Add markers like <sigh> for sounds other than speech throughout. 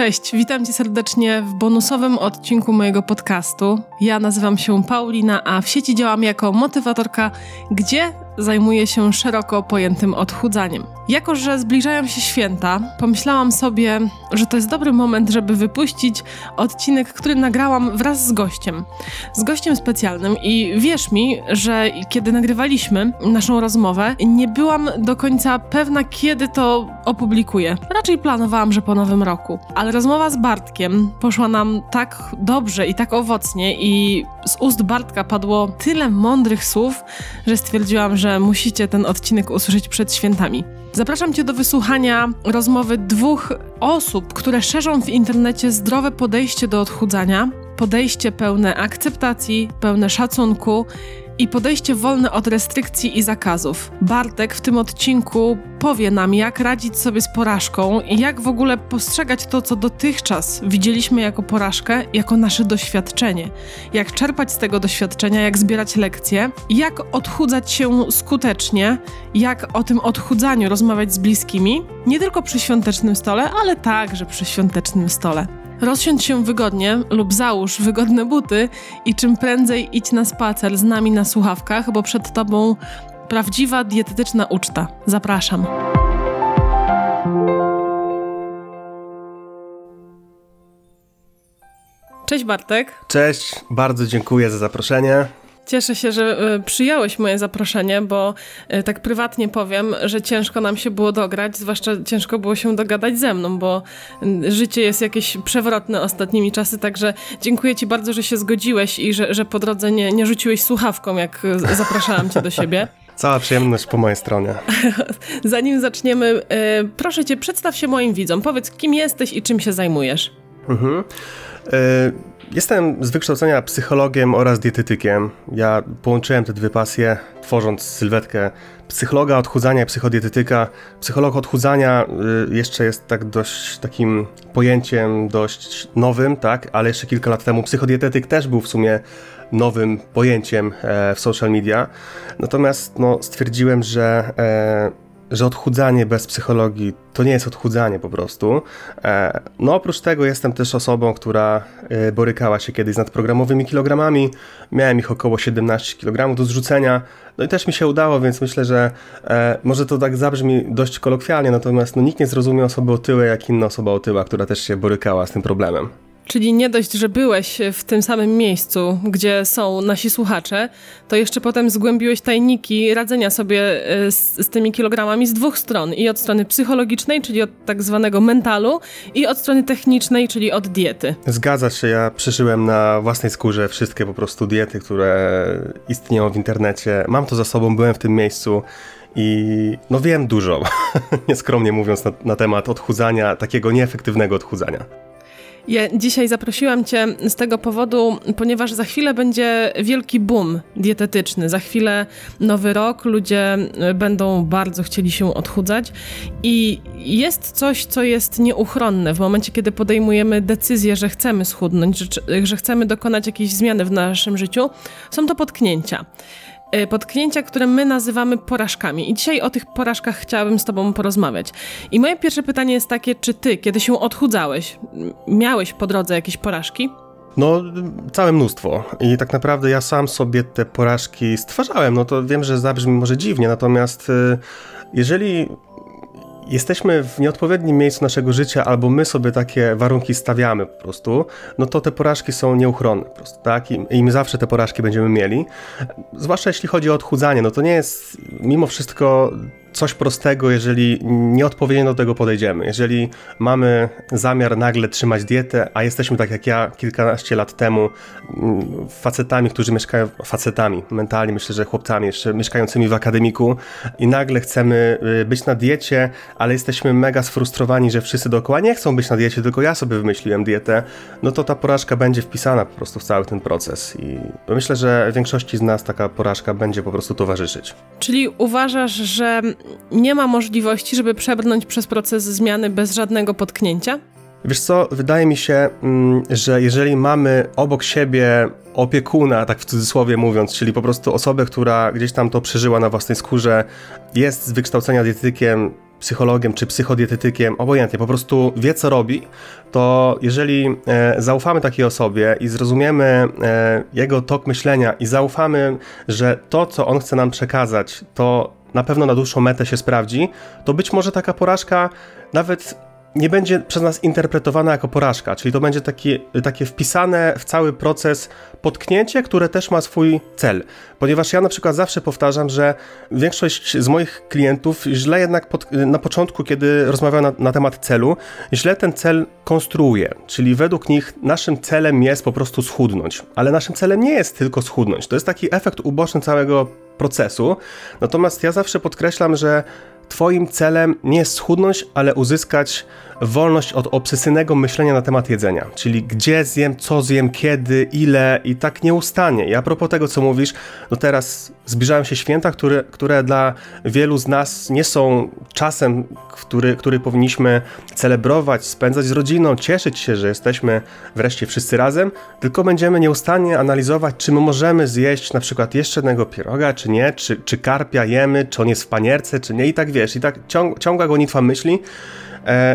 Cześć, witam Cię serdecznie w bonusowym odcinku mojego podcastu. Ja nazywam się Paulina, a w sieci działam jako motywatorka, gdzie zajmuję się szeroko pojętym odchudzaniem. Jako, że zbliżają się święta, pomyślałam sobie, że to jest dobry moment, żeby wypuścić odcinek, który nagrałam wraz z gościem. Z gościem specjalnym i wierz mi, że kiedy nagrywaliśmy naszą rozmowę, nie byłam do końca pewna, kiedy to opublikuję. Raczej planowałam, że po nowym roku. Ale rozmowa z Bartkiem poszła nam tak dobrze i tak owocnie i z ust Bartka padło tyle mądrych słów, że stwierdziłam, że musicie ten odcinek usłyszeć przed świętami. Zapraszam Cię do wysłuchania rozmowy dwóch osób, które szerzą w internecie zdrowe podejście do odchudzania, podejście pełne akceptacji, pełne szacunku i podejście wolne od restrykcji i zakazów. Bartek w tym odcinku powie nam, jak radzić sobie z porażką i jak w ogóle postrzegać to, co dotychczas widzieliśmy jako porażkę, jako nasze doświadczenie. Jak czerpać z tego doświadczenia, jak zbierać lekcje, jak odchudzać się skutecznie, jak o tym odchudzaniu rozmawiać z bliskimi, nie tylko przy świątecznym stole, ale także przy świątecznym stole. Rozsiądź się wygodnie lub załóż wygodne buty i czym prędzej idź na spacer z nami na słuchawkach, bo przed tobą prawdziwa dietetyczna uczta. Zapraszam. Cześć Bartek. Cześć, bardzo dziękuję za zaproszenie. Cieszę się, że e, przyjąłeś moje zaproszenie, bo e, tak prywatnie powiem, że ciężko nam się było dograć, zwłaszcza ciężko było się dogadać ze mną, bo życie jest jakieś przewrotne ostatnimi czasy, także dziękuję Ci bardzo, że się zgodziłeś i że, że po drodze nie, nie rzuciłeś słuchawką, jak e, zapraszałam Cię do siebie. <laughs> Cała przyjemność po mojej stronie. <laughs> Zanim zaczniemy, proszę Cię, przedstaw się moim widzom. Powiedz, kim jesteś i czym się zajmujesz. Mhm. Jestem z wykształcenia psychologiem oraz dietetykiem. Ja połączyłem te dwie pasje, tworząc sylwetkę psychologa odchudzania i psychodietetyka. Psycholog odchudzania y, jeszcze jest tak dość takim pojęciem dość nowym, tak, ale jeszcze kilka lat temu psychodietetyk też był w sumie nowym pojęciem e, w social media. Natomiast no, stwierdziłem, że e, że odchudzanie bez psychologii to nie jest odchudzanie po prostu. E, no oprócz tego jestem też osobą, która e, borykała się kiedyś z nadprogramowymi kilogramami. Miałem ich około 17 kg do zrzucenia. No i też mi się udało, więc myślę, że e, może to tak zabrzmi dość kolokwialnie, natomiast no, nikt nie zrozumie osoby otyłej jak inna osoba otyła, która też się borykała z tym problemem. Czyli nie dość, że byłeś w tym samym miejscu, gdzie są nasi słuchacze, to jeszcze potem zgłębiłeś tajniki radzenia sobie e, z, z, tymi kilogramami z dwóch stron. I od strony psychologicznej, czyli od tak zwanego mentalu, i od strony technicznej, czyli od diety. Zgadza się, ja przeżyłem na własnej skórze wszystkie po prostu diety, które istnieją w internecie. Mam to za sobą, byłem w tym miejscu. I no wiem dużo, <laughs> nieskromnie mówiąc, na, na temat odchudzania, takiego nieefektywnego odchudzania. Ja dzisiaj zaprosiłam Cię z tego powodu, ponieważ za chwilę będzie wielki boom dietetyczny. Za chwilę nowy rok, ludzie e, będą bardzo chcieli się odchudzać i jest coś, co jest nieuchronne w momencie, kiedy podejmujemy decyzję, że chcemy schudnąć, że, że chcemy dokonać jakiejś zmiany w naszym życiu. Są to potknięcia. E, potknięcia, które my nazywamy porażkami. I dzisiaj o tych porażkach chciałabym z Tobą porozmawiać. I moje pierwsze pytanie jest takie, czy Ty, kiedy się odchudzałeś, miałeś po drodze jakieś porażki? No, całe mnóstwo. I tak naprawdę ja sam sobie te porażki stwarzałem. No to wiem, że zabrzmi może dziwnie, natomiast y, jeżeli jesteśmy w nieodpowiednim miejscu naszego życia, albo my sobie takie warunki stawiamy po prostu, no to te porażki są nieuchronne po prostu, tak? I, I my zawsze te porażki będziemy mieli. Zwłaszcza jeśli chodzi o odchudzanie, no to nie jest mimo wszystko coś prostego, jeżeli nieodpowiednio do tego podejdziemy. Jeżeli mamy zamiar nagle trzymać dietę, a jesteśmy tak jak ja kilkanaście lat temu mm, facetami, którzy mieszkają, facetami mentalnie, myślę, że chłopcami jeszcze mieszkającymi w akademiku i nagle chcemy y, być na diecie, ale jesteśmy mega sfrustrowani, że wszyscy dookoła nie chcą być na diecie, tylko ja sobie wymyśliłem dietę, no to ta porażka będzie wpisana po prostu w cały ten proces i myślę, że większości z nas taka porażka będzie po prostu towarzyszyć. Czyli uważasz, że nie ma możliwości, żeby przebrnąć przez proces zmiany bez żadnego potknięcia? Wiesz co, wydaje mi się, mm, że jeżeli mamy obok siebie opiekuna, tak w cudzysłowie mówiąc, czyli po prostu osobę, która gdzieś tam to przeżyła na własnej skórze, jest z wykształcenia dietetykiem, psychologiem czy psychodietetykiem, obojętnie, po prostu wie co robi, to jeżeli e, zaufamy takiej osobie i zrozumiemy e, jego tok myślenia i zaufamy, że to, co on chce nam przekazać, to na pewno na dłuższą metę się sprawdzi, to być może taka porażka nawet nie będzie przez nas interpretowana jako porażka, czyli to będzie taki, takie wpisane w cały proces potknięcie, które też ma swój cel. Ponieważ ja na przykład zawsze powtarzam, że większość z moich klientów źle jednak pod, na początku, kiedy rozmawiam na, na temat celu, źle ten cel konstruuje. Czyli według nich naszym celem jest po prostu schudnąć. Ale naszym celem nie jest tylko schudnąć. To jest taki efekt uboczny całego procesu. Natomiast ja zawsze podkreślam, że Twoim celem nie jest schudnąć, ale uzyskać wolność od obsesyjnego myślenia na temat jedzenia. Czyli gdzie zjem, co zjem, kiedy, ile i tak nieustannie. I a propos tego, co mówisz, no teraz zbliżają się święta, które, które dla wielu z nas nie są czasem, który, który powinniśmy celebrować, spędzać z rodziną, cieszyć się, że jesteśmy wreszcie wszyscy razem, tylko będziemy nieustannie analizować, czy my możemy zjeść na przykład jeszcze jednego pieroga, czy nie, czy, czy karpia jemy, czy on jest w panierce, czy nie i tak wiesz, i tak ciąg, ciągła gonitwa myśli,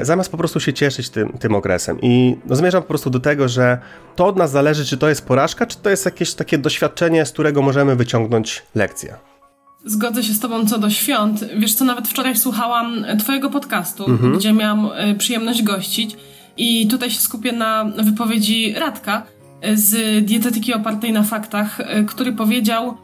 zamiast po prostu się cieszyć tym, tym okresem. I no, zmierzam po prostu do tego, że to od nas zależy, czy to jest porażka, czy to jest jakieś takie doświadczenie, z którego możemy wyciągnąć lekcję. Zgodzę się z Tobą co do świąt. Wiesz co, nawet wczoraj słuchałam Twojego podcastu, mhm. gdzie miałam e, przyjemność gościć i tutaj się skupię na wypowiedzi Radka e, z dietetyki opartej na faktach, e, który powiedział,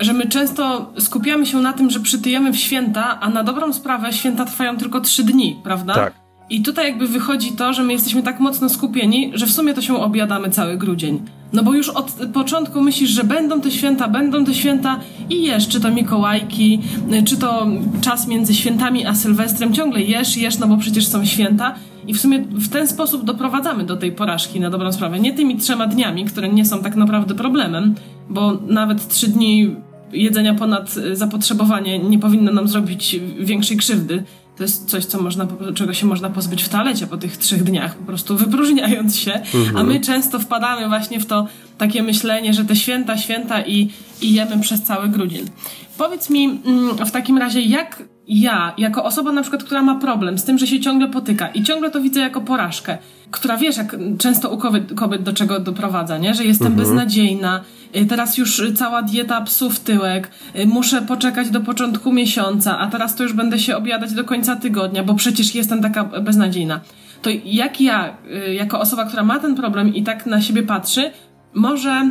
że my często skupiamy się na tym, że przytyjemy w święta, a na dobrą sprawę święta trwają tylko trzy dni, prawda? Tak. I tutaj jakby wychodzi to, że my jesteśmy tak mocno skupieni, że w sumie to się obiadamy cały grudzień. No bo już od początku myślisz, że będą te święta, będą te święta i jesz, czy to Mikołajki, czy to czas między świętami a Sylwestrem, ciągle jesz, jesz, no bo przecież są święta i w sumie w ten sposób doprowadzamy do tej porażki na dobrą sprawę. Nie tymi trzema dniami, które nie są tak naprawdę problemem, bo nawet trzy dni jedzenia ponad zapotrzebowanie nie powinno nam zrobić większej krzywdy. To jest coś, co można, czego się można pozbyć w toalecie po tych trzech dniach, po prostu wypróżniając się. Mhm. A my często wpadamy właśnie w to takie myślenie, że te święta, święta i, i jemy przez cały grudzień. Powiedz mi mm, w takim razie, jak ja, jako osoba na przykład, która ma problem z tym, że się ciągle potyka i ciągle to widzę jako porażkę, która wiesz, jak często u kobiet, kobiet do czego doprowadza, nie? Że jestem mhm. beznadziejna, y, teraz już cała dieta psów tyłek, y, muszę poczekać do początku miesiąca, a teraz to już będę się objadać do końca tygodnia, bo przecież jestem taka beznadziejna. To jak ja, y, jako osoba, która ma ten problem i tak na siebie patrzy, może,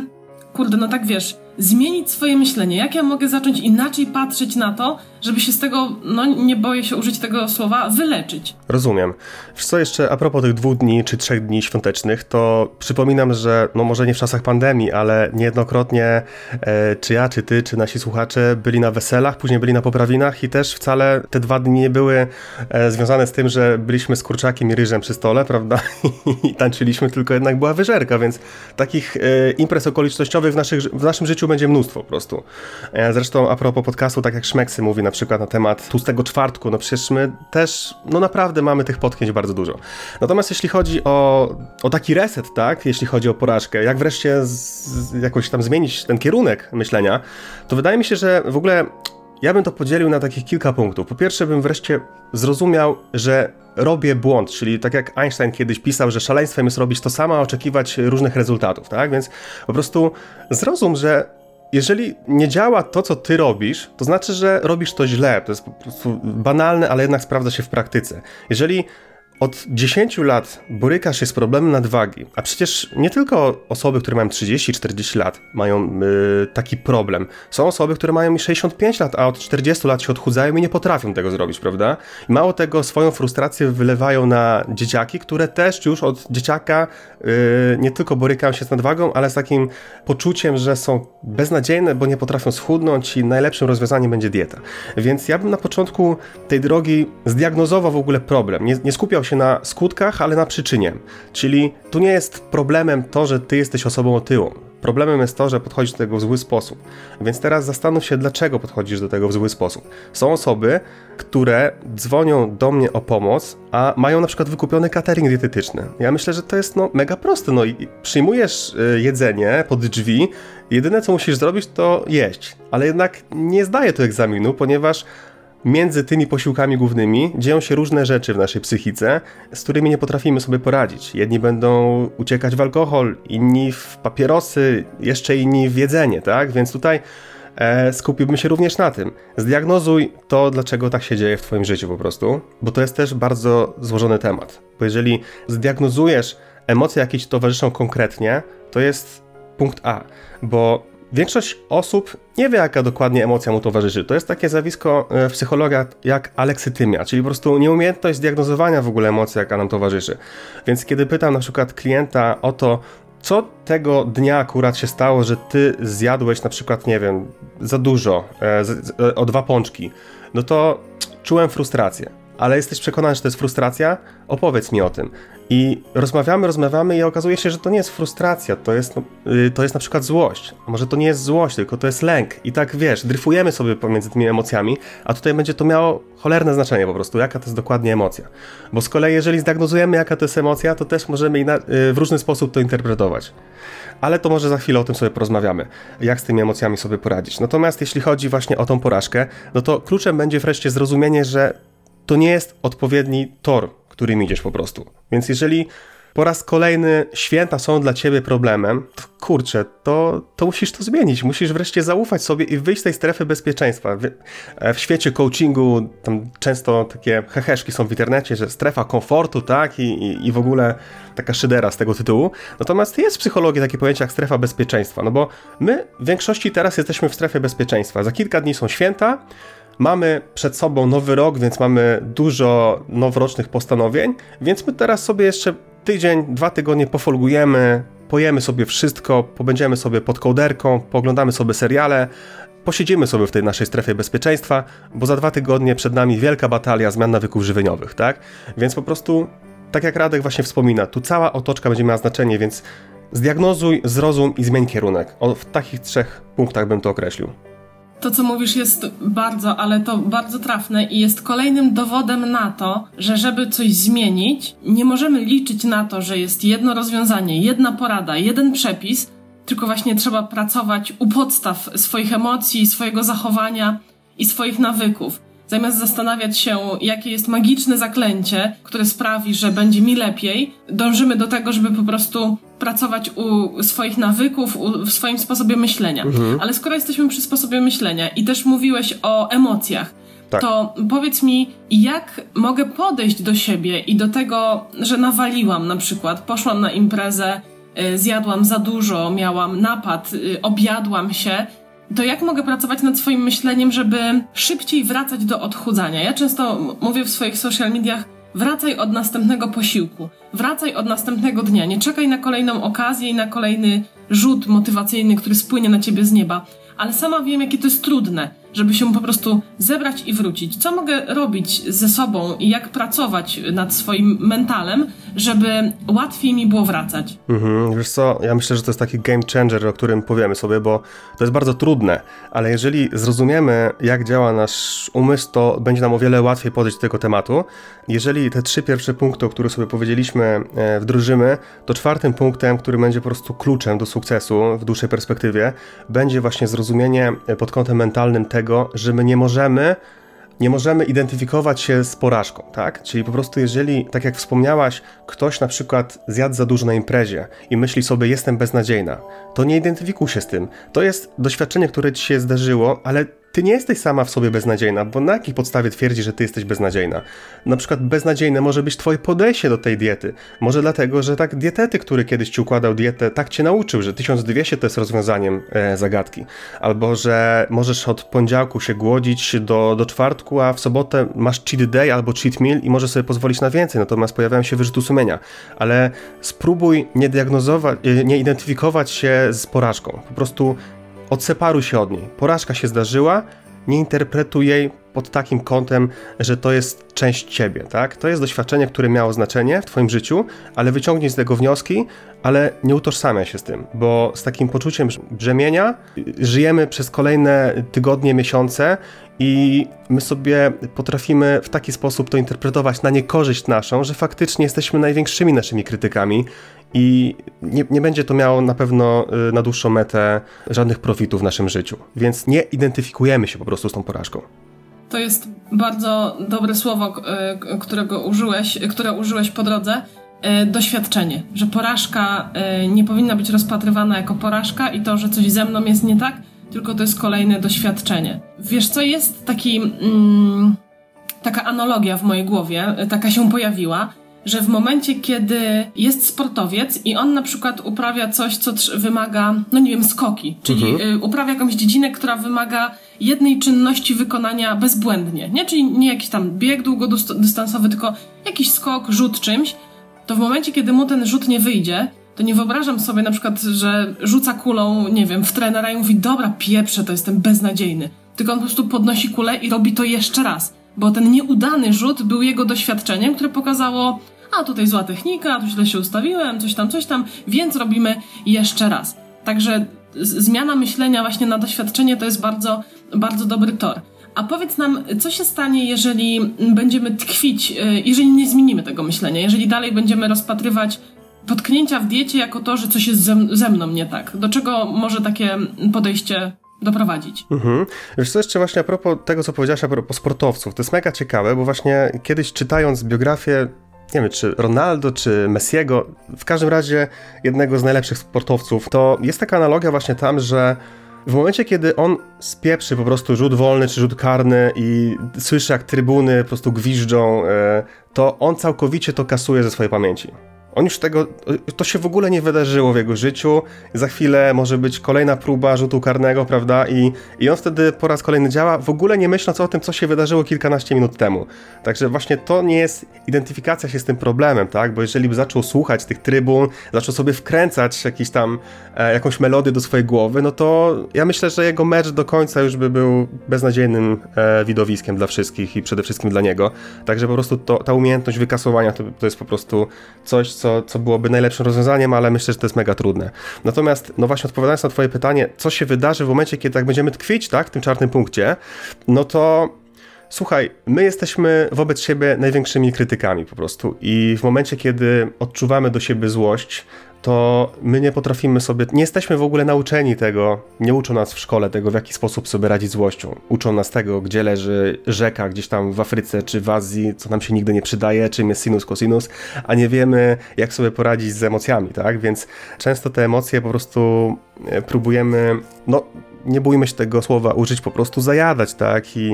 kurde, no tak wiesz, zmienić swoje myślenie? Jak ja mogę zacząć inaczej patrzeć na to, żeby się z tego, no nie boję się użyć tego słowa, wyleczyć? Rozumiem. Wiesz co, jeszcze a propos tych dwóch dni czy trzech dni świątecznych, to przypominam, że no może nie w czasach pandemii, ale niejednokrotnie e, czy ja, czy ty, czy nasi słuchacze byli na weselach, później byli na poprawinach i też wcale te dwa dni nie były e, związane z tym, że byliśmy z kurczakiem i ryżem przy stole, <laughs> prawda? I tańczyliśmy, tylko jednak była wyżerka, więc takich e, imprez okolicznościowych w, naszych, w naszym życiu będzie mnóstwo po prostu. E, zresztą a propos podcastu, tak jak Szmeksy mówi na przykład na temat tłustego czwartku, no przecież my też, no naprawdę mamy tych potknięć bardzo dużo. Natomiast jeśli chodzi o, o taki reset, tak, jeśli chodzi o porażkę, jak wreszcie z, z jakoś tam zmienić ten kierunek myślenia, to wydaje mi się, że w ogóle ja bym to podzielił na takich kilka punktów. Po pierwsze, bym wreszcie zrozumiał, że robię błąd, czyli tak jak Einstein kiedyś pisał, że szaleństwem jest robić to samo, a oczekiwać różnych rezultatów, tak? Więc po prostu zrozum, że jeżeli nie działa to, co ty robisz, to znaczy, że robisz to źle. To jest po prostu banalne, ale jednak sprawdza się w praktyce. Jeżeli od 10 lat borykasz się z problemem nadwagi, a przecież nie tylko osoby, które mają 30-40 lat mają yy, taki problem. Są osoby, które mają 65 lat, a od 40 lat się odchudzają i nie potrafią tego zrobić, prawda? I mało tego, swoją frustrację wylewają na dzieciaki, które też już od dzieciaka yy, nie tylko borykają się z nadwagą, ale z takim poczuciem, że są beznadziejne, bo nie potrafią schudnąć i najlepszym rozwiązaniem będzie dieta. Więc ja bym na początku tej drogi zdiagnozował w ogóle problem. Nie, nie skupiał się się na skutkach, ale na przyczynie. Czyli tu nie jest problemem to, że ty jesteś osobą otyłą. Problemem jest to, że podchodzisz do tego w zły sposób. Więc teraz zastanów się, dlaczego podchodzisz do tego w zły sposób. Są osoby, które dzwonią do mnie o pomoc, a mają na przykład wykupiony catering dietetyczny. Ja myślę, że to jest no, mega proste. No, i przyjmujesz y, jedzenie pod drzwi, jedyne co musisz zrobić to jeść. Ale jednak nie zdaje to egzaminu, ponieważ między tymi posiłkami głównymi dzieją się różne rzeczy w naszej psychice, z którymi nie potrafimy sobie poradzić. Jedni będą uciekać w alkohol, inni w papierosy, jeszcze inni w jedzenie, tak? Więc tutaj e, skupiłbym się również na tym. Zdiagnozuj to, dlaczego tak się dzieje w Twoim życiu po prostu, bo to jest też bardzo złożony temat. Bo jeżeli zdiagnozujesz emocje, jakie Ci towarzyszą konkretnie, to jest punkt A, bo Większość osób nie wie, jaka dokładnie emocja mu towarzyszy. To jest takie zjawisko e, w psychologii jak aleksytymia, czyli po prostu nieumiejętność zdiagnozowania w ogóle emocji, jaka nam towarzyszy. Więc kiedy pytam na przykład klienta o to, co tego dnia akurat się stało, że ty zjadłeś na przykład, nie wiem, za dużo, e, e, o dwa pączki, no to czułem frustrację. Ale jesteś przekonany, że to jest frustracja? Opowiedz mi o tym. I rozmawiamy, rozmawiamy i okazuje się, że to nie jest frustracja, to jest, no, yy, to jest na przykład złość. Może to nie jest złość, tylko to jest lęk. I tak wiesz, dryfujemy sobie pomiędzy tymi emocjami, a tutaj będzie to miało cholerne znaczenie po prostu, jaka to jest dokładnie emocja. Bo z kolei, jeżeli zdiagnozujemy, jaka to jest emocja, to też możemy yy, w różny sposób to interpretować. Ale to może za chwilę o tym sobie porozmawiamy, jak z tymi emocjami sobie poradzić. Natomiast jeśli chodzi właśnie o tą porażkę, no to kluczem będzie wreszcie zrozumienie, że to nie jest odpowiedni tor którym idziesz po prostu. Więc jeżeli po raz kolejny święta są dla ciebie problemem, to kurczę, to, to musisz to zmienić. Musisz wreszcie zaufać sobie i wyjść z tej strefy bezpieczeństwa. W, e, w świecie coachingu tam często takie heheszki są w internecie, że strefa komfortu, tak, i, i, i w ogóle taka szydera z tego tytułu. Natomiast jest w psychologii takie pojęcie jak strefa bezpieczeństwa, no bo my w większości teraz jesteśmy w strefie bezpieczeństwa. Za kilka dni są święta, Mamy przed sobą nowy rok, więc mamy dużo noworocznych postanowień, więc my teraz sobie jeszcze tydzień, dwa tygodnie pofolgujemy, pojemy sobie wszystko, pobędziemy sobie pod kołderką, poglądamy sobie seriale, posiedzimy sobie w tej naszej strefie bezpieczeństwa, bo za dwa tygodnie przed nami wielka batalia zmian nawyków żywieniowych, tak? Więc po prostu, tak jak Radek właśnie wspomina, tu cała otoczka będzie miała znaczenie, więc zdiagnozuj, zrozum i zmień kierunek. O, w takich trzech punktach bym to określił. To, co mówisz, jest bardzo, ale to bardzo trafne i jest kolejnym dowodem na to, że żeby coś zmienić, nie możemy liczyć na to, że jest jedno rozwiązanie, jedna porada, jeden przepis, tylko właśnie trzeba pracować u podstaw swoich emocji, swojego zachowania i swoich nawyków. Zamiast zastanawiać się, jakie jest magiczne zaklęcie, które sprawi, że będzie mi lepiej, dążymy do tego, żeby po prostu pracować u swoich nawyków, u, w swoim sposobie myślenia. Mhm. Ale skoro jesteśmy przy sposobie myślenia i też mówiłeś o emocjach, tak. to powiedz mi, jak mogę podejść do siebie i do tego, że nawaliłam na przykład, poszłam na imprezę, y, zjadłam za dużo, miałam napad, y, objadłam się to jak mogę pracować nad swoim myśleniem, żeby szybciej wracać do odchudzania? Ja często mówię w swoich social mediach, wracaj od następnego posiłku, wracaj od następnego dnia, nie czekaj na kolejną okazję i na kolejny rzut motywacyjny, który spłynie na ciebie z nieba. Ale sama wiem, jakie to jest trudne żeby się po prostu zebrać i wrócić. Co mogę robić ze sobą i jak pracować nad swoim mentalem, żeby łatwiej mi było wracać? Mhm, wiesz co, ja myślę, że to jest taki game changer, o którym powiemy sobie, bo to jest bardzo trudne, ale jeżeli zrozumiemy, jak działa nasz umysł, to będzie nam o wiele łatwiej podejść do tego tematu. Jeżeli te trzy pierwsze punkty, o których sobie powiedzieliśmy, e, wdrożymy, to czwartym punktem, który będzie po prostu kluczem do sukcesu w dłuższej perspektywie, będzie właśnie zrozumienie pod kątem mentalnym tego, tego, że my nie możemy nie możemy identyfikować się z porażką, tak? Czyli po prostu jeżeli, tak jak wspomniałaś, ktoś na przykład zjadł za dużo na imprezie i myśli sobie, jestem beznadziejna, to nie identyfikuj się z tym. To jest doświadczenie, które ci się zdarzyło, ale ty nie jesteś sama w sobie beznadziejna, bo na jakiej podstawie twierdzi, że ty jesteś beznadziejna? Na przykład beznadziejne może być twoje podejście do tej diety. Może dlatego, że tak dietety, który kiedyś ci układał dietę, tak cię nauczył, że 1200 to jest rozwiązaniem e, zagadki. Albo, że możesz od poniedziałku się głodzić do, do czwartku, a w sobotę masz cheat day albo cheat meal i możesz sobie pozwolić na więcej, natomiast pojawiają się wyrzuty sumienia. Ale spróbuj nie diagnozować, nie identyfikować się z porażką. Po prostu odseparuj się od niej. Porażka się zdarzyła, nie interpretuj jej pod takim kątem, że to jest część ciebie, tak? To jest doświadczenie, które miało znaczenie w twoim życiu, ale wyciągnij z tego wnioski, ale nie utożsamiaj się z tym, bo z takim poczuciem brzemienia żyjemy przez kolejne tygodnie, miesiące i my sobie potrafimy w taki sposób to interpretować na niekorzyść naszą, że faktycznie jesteśmy największymi naszymi krytykami i nie, nie będzie to miało na pewno y, na dłuższą metę żadnych profitów w naszym życiu. Więc nie identyfikujemy się po prostu z tą porażką. To jest bardzo dobre słowo, e, którego użyłeś, które użyłeś po drodze. Doświadczenie, że porażka nie powinna być rozpatrywana jako porażka i to, że coś ze mną jest nie tak, tylko to jest kolejne doświadczenie. Wiesz co, jest taki, mm, taka analogia w mojej głowie, taka się pojawiła, że w momencie, kiedy jest sportowiec i on na przykład uprawia coś, co wymaga, no nie wiem, skoki, czyli mhm. uprawia jakąś dziedzinę, która wymaga jednej czynności wykonania bezbłędnie, nie? Czyli nie jakiś tam bieg długodystansowy, tylko jakiś skok, rzut czymś, to w momencie, kiedy mu ten rzut nie wyjdzie, to nie wyobrażam sobie na przykład, że rzuca kulą, nie wiem, w trenera i mówi, dobra, pieprze, to jestem beznadziejny. Tylko on po prostu podnosi kulę i robi to jeszcze raz. Bo ten nieudany rzut był jego doświadczeniem, które pokazało, a tutaj zła technika, tu źle się ustawiłem, coś tam, coś tam, więc robimy jeszcze raz. Także zmiana myślenia właśnie na doświadczenie to jest bardzo, bardzo dobry tor. A powiedz nam, co się stanie, jeżeli będziemy tkwić, e, jeżeli nie zmienimy tego myślenia, jeżeli dalej będziemy rozpatrywać potknięcia w diecie jako to, że coś jest ze, mną nie tak? Do czego może takie podejście doprowadzić. Mhm. Wiesz co, jeszcze właśnie a propos tego, co powiedziałaś a propos sportowców, to jest mega ciekawe, bo właśnie kiedyś czytając biografię nie wiem, czy Ronaldo, czy Messiego, w każdym razie jednego z najlepszych sportowców, to jest taka analogia właśnie tam, że w momencie, kiedy on spieprzy po prostu rzut wolny czy rzut karny i słyszy, jak trybuny po prostu gwiżdżą, e, to on całkowicie to kasuje ze swojej pamięci. On już tego, to się w ogóle nie wydarzyło w jego życiu. Za chwilę może być kolejna próba rzutu karnego, prawda? I, I on wtedy po raz kolejny działa, w ogóle nie myśląc o tym, co się wydarzyło kilkanaście minut temu. Także właśnie to nie jest identyfikacja się z tym problemem, tak? Bo jeżeli by zaczął słuchać tych trybun, zaczął sobie wkręcać jakiś tam, e, jakąś melodię do swojej głowy, no to ja myślę, że jego mecz do końca już by był beznadziejnym e, widowiskiem dla wszystkich i przede wszystkim dla niego. Także po prostu to, ta umiejętność wykasowania to, to jest po prostu coś, co co, co byłoby najlepszym rozwiązaniem, ale myślę, że to jest mega trudne. Natomiast, no właśnie odpowiadając na twoje pytanie, co się wydarzy w momencie, kiedy tak będziemy tkwić, tak, w tym czarnym punkcie, no to Słuchaj, my jesteśmy wobec siebie największymi krytykami po prostu i w momencie, kiedy odczuwamy do siebie złość, to my nie potrafimy sobie, nie jesteśmy w ogóle nauczeni tego, nie uczą nas w szkole tego, w jaki sposób sobie radzić złością. Uczą nas tego, gdzie leży rzeka gdzieś tam w Afryce czy w Azji, co nam się nigdy nie przydaje, czym jest sinus, cosinus, a nie wiemy, jak sobie poradzić z emocjami, tak? Więc często te emocje po prostu e, próbujemy, no nie bójmy się tego słowa użyć, po prostu zajadać, tak? I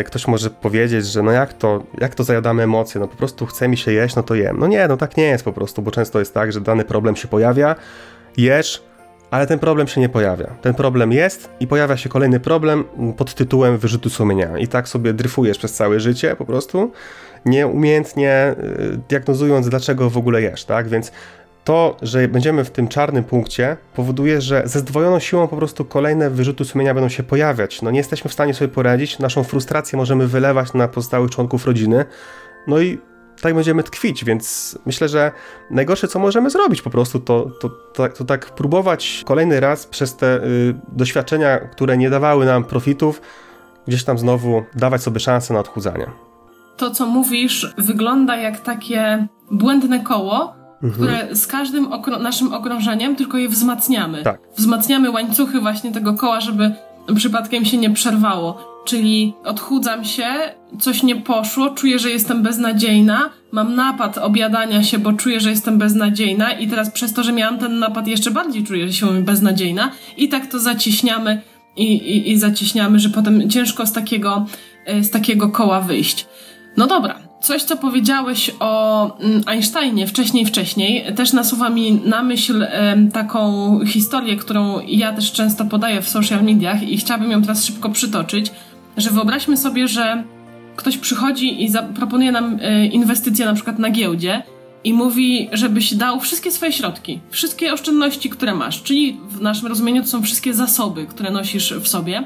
y, ktoś może powiedzieć, że no jak to, jak to zajadamy emocje, no po prostu chce mi się jeść, no to jem. No nie, no tak nie jest po prostu, bo często jest tak, że dany problem się pojawia, jesz, ale ten problem się nie pojawia. Ten problem jest i pojawia się kolejny problem pod tytułem wyrzutu sumienia. I tak sobie dryfujesz przez całe życie po prostu, nieumiejętnie y, diagnozując, dlaczego w ogóle jesz, tak? Więc to, że będziemy w tym czarnym punkcie, powoduje, że ze zdwojoną siłą po prostu kolejne wyrzuty sumienia będą się pojawiać. No nie jesteśmy w stanie sobie poradzić, naszą frustrację możemy wylewać na pozostałych członków rodziny, no i tak będziemy tkwić, więc myślę, że najgorsze, co możemy zrobić po prostu, to, to, to, to tak próbować kolejny raz przez te y, doświadczenia, które nie dawały nam profitów, gdzieś tam znowu dawać sobie szansę na odchudzanie. To, co mówisz, wygląda jak takie błędne koło. Które z każdym naszym okrążeniem tylko je wzmacniamy. Tak. Wzmacniamy łańcuchy właśnie tego koła, żeby przypadkiem się nie przerwało. Czyli odchudzam się, coś nie poszło, czuję, że jestem beznadziejna, mam napad objadania się, bo czuję, że jestem beznadziejna i teraz przez to, że miałam ten napad jeszcze bardziej czuję się beznadziejna i tak to zaciśniamy i, i, i zaciśniamy, że potem ciężko z takiego, e, z takiego koła wyjść. No dobra, Coś, co powiedziałeś o mm, Einsteinie wcześniej, wcześniej, też nasuwa mi na myśl taką historię, którą ja też często podaję w social mediach i chciałabym ją teraz szybko przytoczyć, że wyobraźmy sobie, że ktoś przychodzi i zaproponuje nam e, inwestycje na przykład na giełdzie i mówi, żebyś dał wszystkie swoje środki, wszystkie oszczędności, które masz, czyli w naszym rozumieniu to są wszystkie zasoby, które nosisz w sobie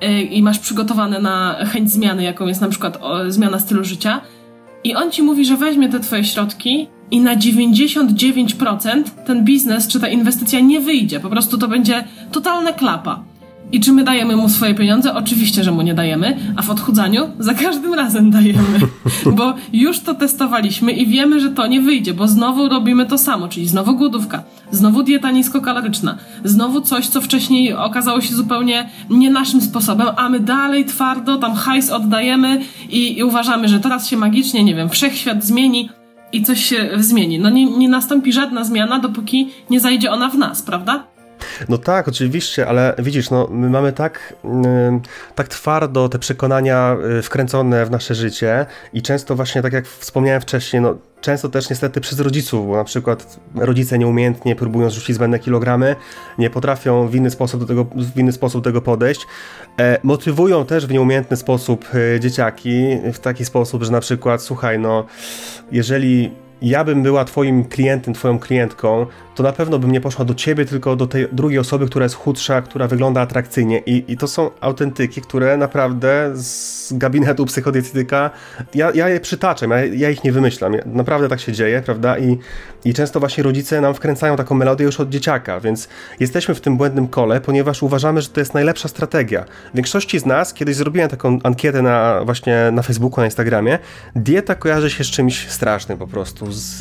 e, i masz przygotowane na chęć zmiany, jaką jest na przykład zmiana stylu życia – i on ci mówi, że weźmie te twoje środki i na 99% ten biznes czy ta inwestycja nie wyjdzie. Po prostu to będzie totalna klapa. I czy my dajemy mu swoje pieniądze? Oczywiście, że mu nie dajemy, a w odchudzaniu za każdym razem dajemy, <laughs> bo już to testowaliśmy i wiemy, że to nie wyjdzie, bo znowu robimy to samo, czyli znowu głodówka, znowu dieta niskokaloryczna, znowu coś, co wcześniej okazało się zupełnie nie naszym sposobem, a my dalej twardo tam hajs oddajemy i, i uważamy, że teraz się magicznie, nie wiem, wszechświat zmieni i coś się zmieni. No nie, nie nastąpi żadna zmiana, dopóki nie zajdzie ona w nas, prawda? No tak, oczywiście, ale widzisz, no, my mamy tak, tak twardo te przekonania y, wkręcone w nasze życie i często właśnie, tak jak wspomniałem wcześniej, no, często też niestety przez rodziców, bo na przykład rodzice nieumiejętnie próbują zrzucić zbędne kilogramy, nie potrafią w inny sposób do tego, w inny sposób tego podejść, e, motywują też w nieumiejętny sposób e, dzieciaki, w taki sposób, że na przykład, słuchaj, no, jeżeli ja bym była twoim klientem, twoją klientką, to na pewno bym nie poszła do ciebie, tylko do tej drugiej osoby, która jest chudsza, która wygląda atrakcyjnie. I, i to są autentyki, które naprawdę z gabinetu psychodietetyka, ja, ja je przytaczam, ja, ja ich nie wymyślam. Ja, naprawdę tak się dzieje, prawda? I, I często właśnie rodzice nam wkręcają taką melodię już od dzieciaka, więc jesteśmy w tym błędnym kole, ponieważ uważamy, że to jest najlepsza strategia. W większości z nas, kiedyś zrobiłem taką ankietę na właśnie na Facebooku, na Instagramie, dieta kojarzy się z czymś strasznym po prostu, z,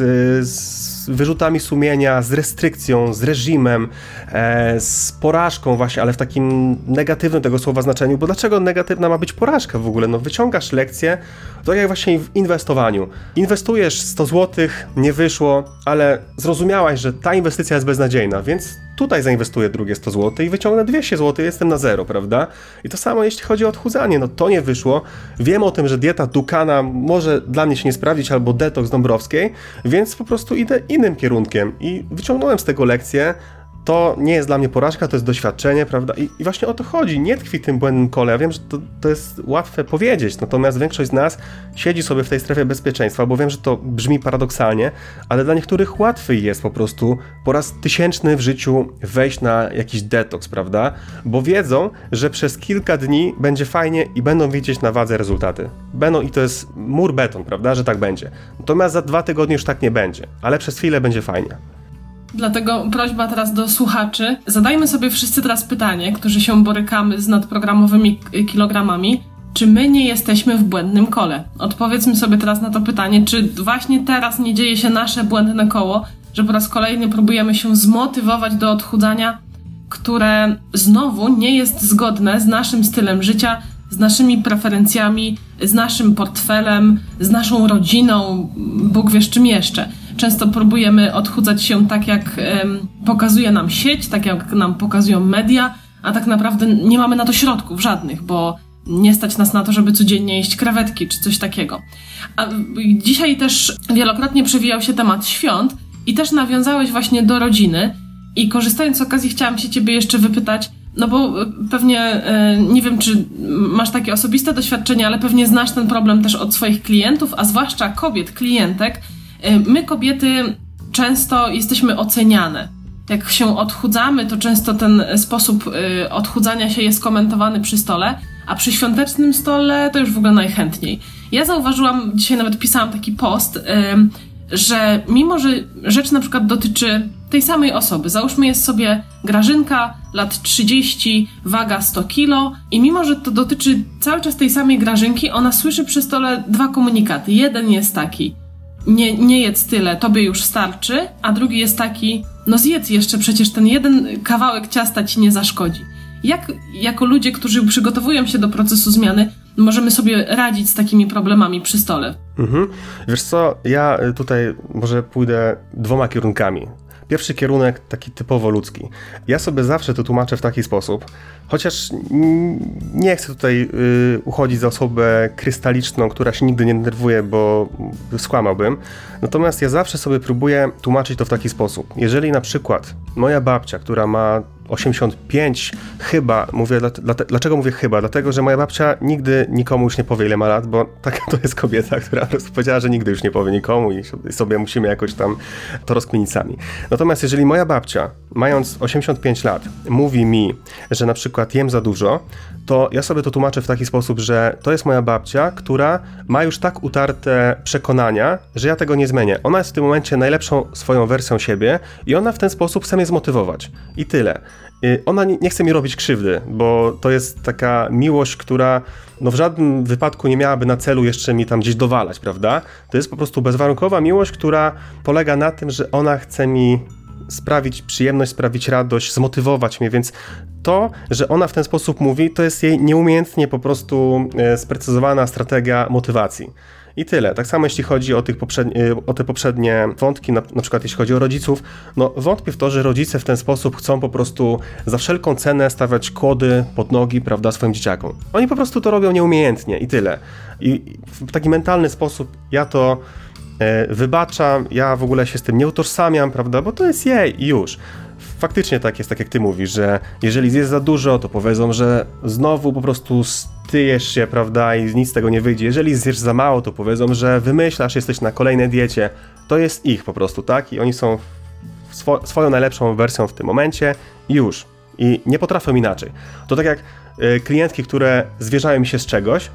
z wyrzutami sumienia, z restrykcją, z reżimem, e, z porażką właśnie, ale w takim negatywnym tego słowa znaczeniu, bo dlaczego negatywna ma być porażka w ogóle? No wyciągasz lekcję, to jak właśnie w inwestowaniu. Inwestujesz 100 zł, nie wyszło, ale zrozumiałaś, że ta inwestycja jest beznadziejna, więc tutaj zainwestuję drugie 100 zł i wyciągnę 200 zł, jestem na zero, prawda? I to samo jeśli chodzi o odchudzanie, no to nie wyszło. Wiem o tym, że dieta Dukana może dla mnie się nie sprawdzić, albo detoks Dąbrowskiej, więc po prostu idę innym kierunkiem i wyciągnąłem z tego lekcję, to nie jest dla mnie porażka, to jest doświadczenie, prawda? I, I, właśnie o to chodzi. Nie tkwi w tym błędnym kole. Ja wiem, że to, to jest łatwe powiedzieć, natomiast większość z nas siedzi sobie w tej strefie bezpieczeństwa, bo wiem, że to brzmi paradoksalnie, ale dla niektórych łatwiej jest po prostu po raz tysięczny w życiu wejść na jakiś detoks, prawda? Bo wiedzą, że przez kilka dni będzie fajnie i będą widzieć na wadze rezultaty. Będą i to jest mur beton, prawda, że tak będzie. Natomiast za dwa tygodnie już tak nie będzie, ale przez chwilę będzie fajnie. Dlatego prośba teraz do słuchaczy. Zadajmy sobie wszyscy teraz pytanie, którzy się borykamy z nadprogramowymi kilogramami. Czy my nie jesteśmy w błędnym kole? Odpowiedzmy sobie teraz na to pytanie, czy właśnie teraz nie dzieje się nasze błędne koło, że po raz kolejny próbujemy się zmotywować do odchudzania, które znowu nie jest zgodne z naszym stylem życia, z naszymi preferencjami, z naszym portfelem, z naszą rodziną, Bóg wiesz czym jeszcze. Często próbujemy odchudzać się tak, jak pokazuje nam sieć, tak jak nam pokazują media, a tak naprawdę nie mamy na to środków żadnych, bo nie stać nas na to, żeby codziennie jeść krewetki czy coś takiego. A dzisiaj też wielokrotnie przewijał się temat świąt i też nawiązałeś właśnie do rodziny. I korzystając z okazji, chciałam się Ciebie jeszcze wypytać, no bo e, pewnie e, nie wiem, czy masz takie osobiste doświadczenie, ale pewnie znasz ten problem też od swoich klientów, a zwłaszcza kobiet, klientek. E, my, kobiety, często jesteśmy oceniane. Jak się odchudzamy, to często ten sposób odchudzania się jest komentowany przy stole, a przy świątecznym stole to już w ogóle najchętniej. Ja zauważyłam, dzisiaj nawet pisałam taki post, że mimo, że rzecz na przykład dotyczy tej samej osoby, załóżmy jest sobie Grażynka, lat 30, waga 100 kilo i mimo, że to dotyczy cały czas tej samej Grażynki, ona słyszy przy stole dwa komunikaty. Jeden jest taki, nie, nie jedz tyle, tobie już starczy, a drugi jest taki, no zjedz jeszcze, przecież ten jeden kawałek ciasta ci nie zaszkodzi. Jak jako ludzie, którzy przygotowują się do procesu zmiany, możemy sobie radzić z takimi problemami przy stole? Mhm. Wiesz co, ja tutaj może pójdę dwoma kierunkami. Pierwszy kierunek taki typowo ludzki. Ja sobie zawsze to tłumaczę w taki sposób, chociaż nie chcę tutaj y, uchodzić za osobę krystaliczną, która się nigdy nie denerwuje, bo skłamałbym. Natomiast ja zawsze sobie próbuję tłumaczyć to w taki sposób. Jeżeli na przykład moja babcia, która ma 85 chyba, mówię, dlaczego mówię chyba? Dlatego, że moja babcia nigdy nikomu już nie powie ile ma lat, bo taka to jest kobieta, <laughs> która po prostu powiedziała, że nigdy już nie powie nikomu i sobie musimy jakoś tam to rozkminić sami. Natomiast jeżeli moja babcia mając 85 lat, mówi mi, że na przykład jem za dużo, to ja sobie to tłumaczę w taki sposób, że to jest moja babcia, która ma już tak utarte przekonania, że ja tego nie zmienię. Ona jest w tym momencie najlepszą swoją wersją siebie i ona w ten sposób chce mnie zmotywować. I tyle. Ona nie chce mi robić krzywdy, bo to jest taka miłość, która no w żadnym wypadku nie miałaby na celu jeszcze mi tam gdzieś dowalać, prawda? To jest po prostu bezwarunkowa miłość, która polega na tym, że ona chce mi sprawić przyjemność, sprawić radość, zmotywować mnie, więc to, że ona w ten sposób mówi, to jest jej nieumiejętnie po prostu e, sprecyzowana strategia motywacji. I tyle. Tak samo jeśli chodzi o, tych poprzednie, o te poprzednie wątki, na, na, przykład jeśli chodzi o rodziców, no wątpię w to, że rodzice w ten sposób chcą po prostu za wszelką cenę stawiać kłody pod nogi, prawda, swoim dzieciakom. Oni po prostu to robią nieumiejętnie i tyle. I w taki mentalny sposób ja to wybaczam, ja w ogóle się z tym nie utożsamiam, prawda, bo to jest jej i już faktycznie tak jest, tak jak ty mówisz, że jeżeli zjesz za dużo, to powiedzą, że znowu po prostu styjesz się, prawda, i nic z tego nie wyjdzie. Jeżeli zjesz za mało, to powiedzą, że wymyślasz, jesteś na kolejnej diecie. To jest ich po prostu, tak? I oni są swo swoją najlepszą wersją w tym momencie już. I nie potrafią inaczej. To tak jak y, klientki, które zwierzają mi się z czegoś,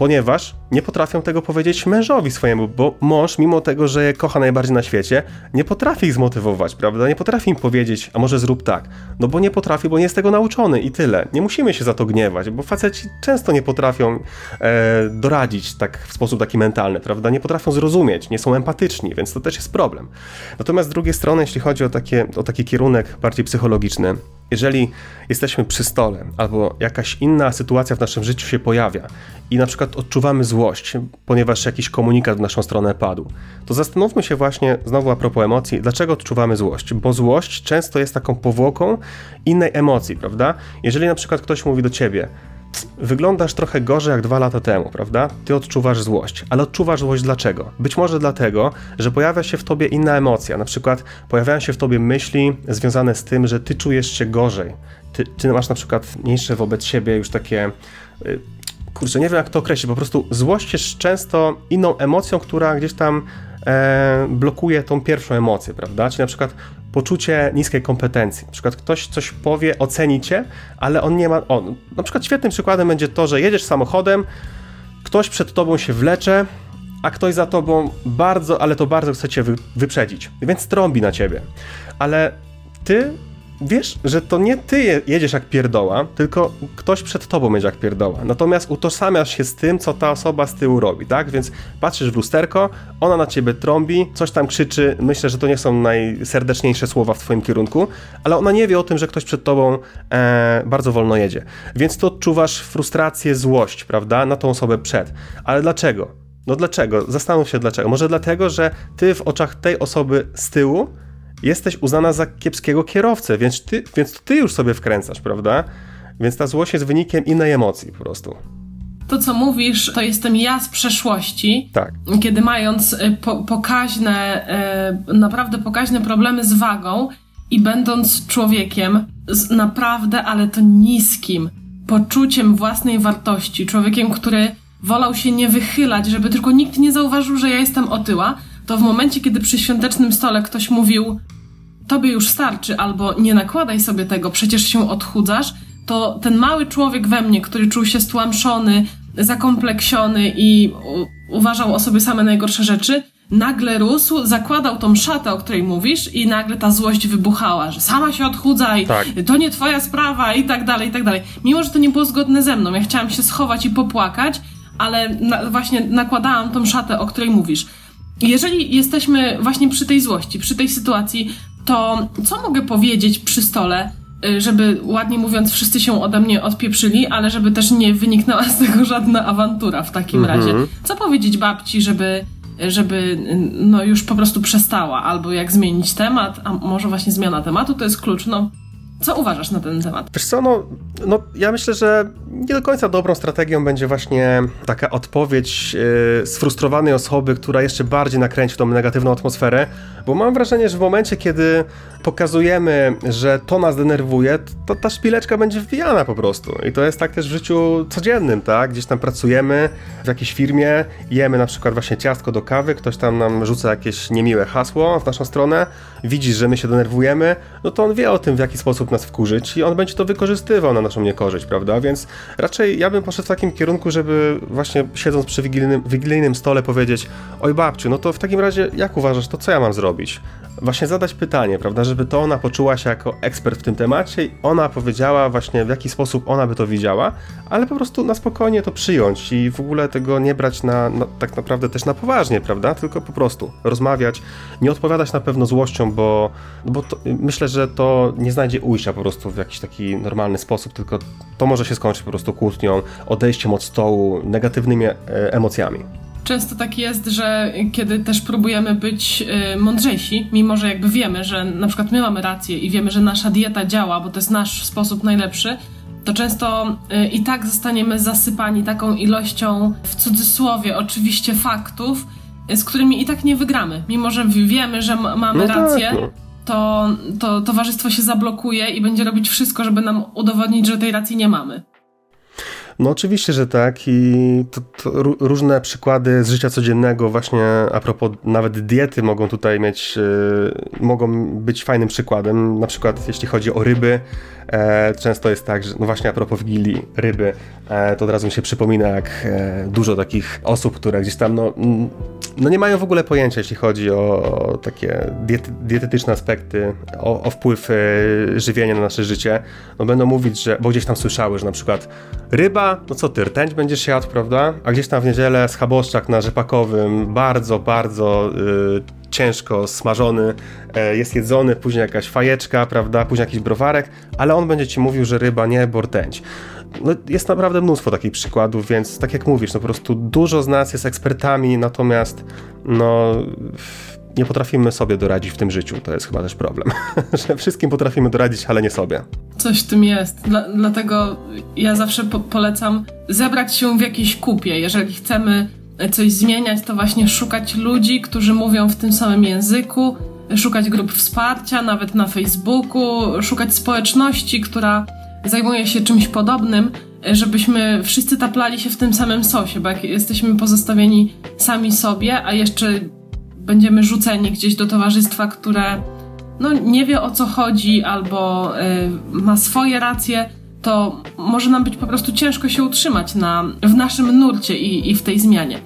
ponieważ nie potrafią tego powiedzieć mężowi swojemu, bo mąż, mimo tego, że je kocha najbardziej na świecie, nie potrafi ich zmotywować, prawda? Nie potrafi im powiedzieć, a może zrób tak. No bo nie potrafi, bo nie jest tego nauczony i tyle. Nie musimy się za to gniewać, bo faceci często nie potrafią e, doradzić tak w sposób taki mentalny, prawda? Nie potrafią zrozumieć, nie są empatyczni, więc to też jest problem. Natomiast z drugiej strony, jeśli chodzi o, takie, o taki kierunek bardziej psychologiczny, jeżeli jesteśmy przy stole albo jakaś inna sytuacja w naszym życiu się pojawia i na przykład odczuwamy złość, ponieważ jakiś komunikat w naszą stronę padł, to zastanówmy się właśnie, znowu a propos emocji, dlaczego odczuwamy złość? Bo złość często jest taką powłoką innej emocji, prawda? Jeżeli na przykład ktoś mówi do ciebie, wyglądasz trochę gorzej jak dwa lata temu, prawda? Ty odczuwasz złość, ale odczuwasz złość dlaczego? Być może dlatego, że pojawia się w tobie inna emocja, na przykład pojawiają się w tobie myśli związane z tym, że ty czujesz się gorzej. Ty, ty masz na przykład mniejsze wobec siebie już takie y, kurczę, nie wiem jak to określić, po prostu złość jest często inną emocją, która gdzieś tam e, blokuje tą pierwszą emocję, prawda? Czyli na przykład poczucie niskiej kompetencji. Na przykład ktoś coś powie, oceni cię, ale on nie ma. Na przykład świetnym przykładem będzie to, że jedziesz samochodem, ktoś przed tobą się wlecze, a ktoś za tobą bardzo, ale to bardzo chce cię wyprzedzić, więc trąbi na ciebie. Ale ty wiesz, że to nie ty jedziesz jak pierdoła, tylko ktoś przed tobą jedzie jak pierdoła. Natomiast utożsamiasz się z tym, co ta osoba z tyłu robi, tak? Więc patrzysz w lusterko, ona na ciebie trąbi, coś tam krzyczy, myślę, że to nie są najserdeczniejsze słowa w twoim kierunku, ale ona nie wie o tym, że ktoś przed tobą e, bardzo wolno jedzie. Więc to odczuwasz frustrację, złość, prawda, na tą osobę przed. Ale dlaczego? No dlaczego? Zastanów się dlaczego. Może dlatego, że ty w oczach tej osoby z tyłu jesteś uznana za kiepskiego kierowcę, więc ty, więc ty już sobie wkręcasz, prawda? Więc ta złość jest wynikiem innej emocji po prostu. To, co mówisz, to jestem ja z przeszłości. Tak. Kiedy mając y, po, pokaźne, y, naprawdę pokaźne problemy z wagą i będąc człowiekiem z naprawdę, ale to niskim poczuciem własnej wartości, człowiekiem, który wolał się nie wychylać, żeby tylko nikt nie zauważył, że ja jestem otyła, to w momencie, kiedy przy świątecznym stole ktoś mówił tobie już starczy, albo nie nakładaj sobie tego, przecież się odchudzasz, to ten mały człowiek we mnie, który czuł się stłamszony, zakompleksiony i uważał o sobie same najgorsze rzeczy, nagle rósł, zakładał tą szatę, o której mówisz i nagle ta złość wybuchała, że sama się odchudzaj, tak. to nie twoja sprawa i tak dalej, i tak dalej. Mimo, że to nie było zgodne ze mną, ja chciałam się schować i popłakać, ale na, właśnie nakładałam tą szatę, o której mówisz. Jeżeli jesteśmy właśnie przy tej złości, przy tej sytuacji, to co mogę powiedzieć przy stole, y, żeby ładnie mówiąc, wszyscy się ode mnie odpieprzyli, ale żeby też nie wyniknęła z tego żadna awantura w takim mhm. razie. Co powiedzieć babci, żeby, żeby no już po prostu przestała, albo jak zmienić temat, a może właśnie zmiana tematu to jest klucz, no co uważasz na ten temat? Wiesz co, no, no ja myślę, że nie do końca dobrą strategią będzie właśnie taka odpowiedź yy, sfrustrowanej osoby, która jeszcze bardziej nakręci tą negatywną atmosferę, bo mam wrażenie, że w momencie, kiedy pokazujemy, że to nas denerwuje, to ta szpileczka będzie wbijana po prostu. I to jest tak też w życiu codziennym, tak? Gdzieś tam pracujemy w jakiejś firmie, jemy na przykład właśnie ciastko do kawy, ktoś tam nam rzuca jakieś niemiłe hasło w naszą stronę, widzi, że my się denerwujemy, no to on wie o tym, w jaki sposób nas wkurzyć i on będzie to wykorzystywał na naszą niekorzyść, prawda? Więc raczej ja bym poszedł w takim kierunku, żeby właśnie siedząc przy wigilijnym, wigilijnym stole powiedzieć, oj babciu, no to w takim razie jak uważasz, to co ja mam zrobić? Właśnie zadać pytanie, prawda, żeby to ona poczuła się jako ekspert w tym temacie i ona powiedziała właśnie w jaki sposób ona by to widziała, ale po prostu na spokojnie to przyjąć i w ogóle tego nie brać na, na tak naprawdę też na poważnie, prawda, tylko po prostu rozmawiać, nie odpowiadać na pewno złością, bo, bo to, myślę, że to nie znajdzie ujścia po prostu w jakiś taki normalny sposób, tylko to może się skończyć po prostu kłótnią, odejściem od stołu, negatywnymi e, emocjami. Często tak jest, że kiedy też próbujemy być e, mądrzejsi, mimo że jakby wiemy, że na przykład my mamy rację i wiemy, że nasza dieta działa, bo to jest nasz sposób najlepszy, to często e, i tak zostaniemy zasypani taką ilością, w cudzysłowie oczywiście, faktów, z którymi i tak nie wygramy. Mimo, że wiemy, że mamy no tak, rację, tak, no to, to towarzystwo się zablokuje i będzie robić wszystko, żeby nam udowodnić, że tej racji nie mamy. No oczywiście, że tak i to, to różne przykłady z życia codziennego właśnie a propos nawet diety mogą tutaj mieć, yy, mogą być fajnym przykładem, na przykład jeśli chodzi o ryby, e, często jest tak, że no właśnie a propos Wigilii, ryby, e, to od razu mi się przypomina jak e, dużo takich osób, które gdzieś tam no, no nie mają w ogóle pojęcia, jeśli chodzi o takie diety, dietetyczne aspekty, o, o wpływ e, żywienia na nasze życie, no będą mówić, że, bo gdzieś tam słyszały, że na przykład ryba, no co ty, rtęć będziesz jadł, prawda? A gdzieś tam w niedzielę schaboszczak na rzepakowym, bardzo, bardzo y, ciężko smażony, e, jest jedzony, później jakaś fajeczka, prawda, później jakiś browarek, ale on będzie ci mówił, że ryba nie, bo rtęć. No, jest naprawdę mnóstwo takich przykładów, więc tak jak mówisz, no po prostu dużo z nas jest ekspertami, natomiast no nie potrafimy sobie doradzić w tym życiu. To jest chyba też problem, <laughs> że wszystkim potrafimy doradzić, ale nie sobie. Coś w tym jest. Dla, dlatego ja zawsze po polecam zebrać się w jakiejś kupie. Jeżeli chcemy coś zmieniać, to właśnie szukać ludzi, którzy mówią w tym samym języku, szukać grup wsparcia, nawet na Facebooku, szukać społeczności, która zajmuje się czymś podobnym, żebyśmy wszyscy taplali się w tym samym sosie, bo jak jesteśmy pozostawieni sami sobie, a jeszcze będziemy rzuceni gdzieś do towarzystwa, które no, nie wie o co chodzi albo y, ma swoje racje, to może nam być po prostu ciężko się utrzymać na, w naszym nurcie i, i w tej zmianie.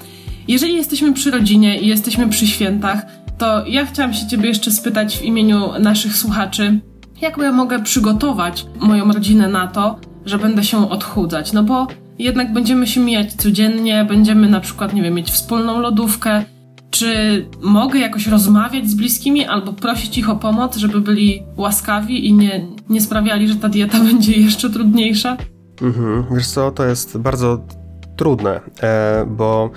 Jeżeli jesteśmy przy rodzinie i jesteśmy przy świętach, to ja chciałam się Ciebie jeszcze spytać w imieniu naszych słuchaczy, jak ja mogę przygotować moją rodzinę na to, że będę się odchudzać? No bo jednak będziemy się mijać codziennie, będziemy na przykład, nie wiem, mieć wspólną lodówkę. Czy mogę jakoś rozmawiać z bliskimi albo prosić ich o pomoc, żeby byli łaskawi i nie, nie sprawiali, że ta dieta <laughs> będzie jeszcze trudniejsza? Mhm, wiesz co, to jest bardzo trudne, e, bo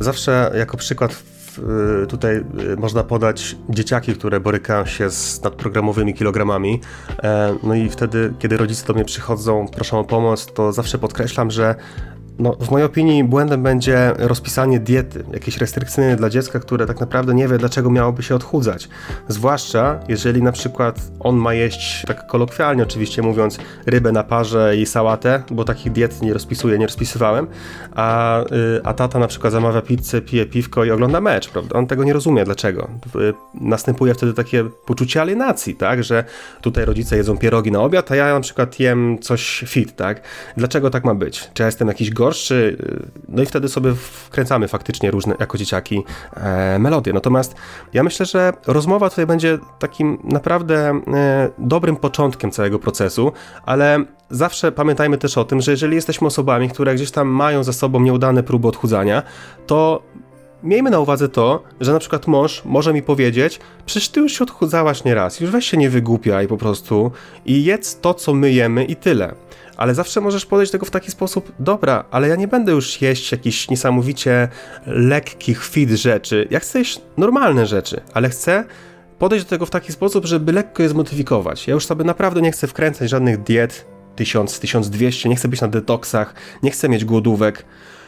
zawsze jako przykład Y, tutaj y, można podać dzieciaki, które borykają się z nadprogramowymi kilogramami. E, no i wtedy, kiedy rodzice do mnie przychodzą, proszą o pomoc, to zawsze podkreślam, że no, w mojej opinii błędem będzie rozpisanie diety, jakieś restrykcyjne dla dziecka, które tak naprawdę nie wie, dlaczego miałoby się odchudzać. Zwłaszcza jeżeli na przykład on ma jeść, tak kolokwialnie oczywiście mówiąc, rybę na parze i sałatę, bo takich diet nie rozpisuję, nie rozpisywałem, a, y, a tata na przykład zamawia pizzę, pije piwko i ogląda mecz, prawda? On tego nie rozumie, dlaczego. Y, następuje wtedy takie poczucie alienacji, tak, że tutaj rodzice jedzą pierogi na obiad, a ja na przykład jem coś fit, tak? Dlaczego tak ma być? Czy ja jestem jakiś gorszy, no i wtedy sobie wkręcamy faktycznie różne, jako dzieciaki, e, melodie. Natomiast ja myślę, że rozmowa tutaj będzie takim naprawdę e, dobrym początkiem całego procesu, ale zawsze pamiętajmy też o tym, że jeżeli jesteśmy osobami, które gdzieś tam mają za sobą nieudane próby odchudzania, to miejmy na uwadze to, że na przykład mąż może mi powiedzieć, przecież ty już się odchudzałaś nieraz, już weź się nie wygłupiaj po prostu i jedz to, co my jemy i tyle ale zawsze możesz podejść do tego w taki sposób, dobra, ale ja nie będę już jeść jakichś niesamowicie lekkich, fit rzeczy. Ja chcę jeść normalne rzeczy, ale chcę podejść do tego w taki sposób, żeby lekko je zmodyfikować. Ja już sobie naprawdę nie chcę wkręcać żadnych diet, 1000, 1200, nie chcę być na detoksach, nie chcę mieć głodówek.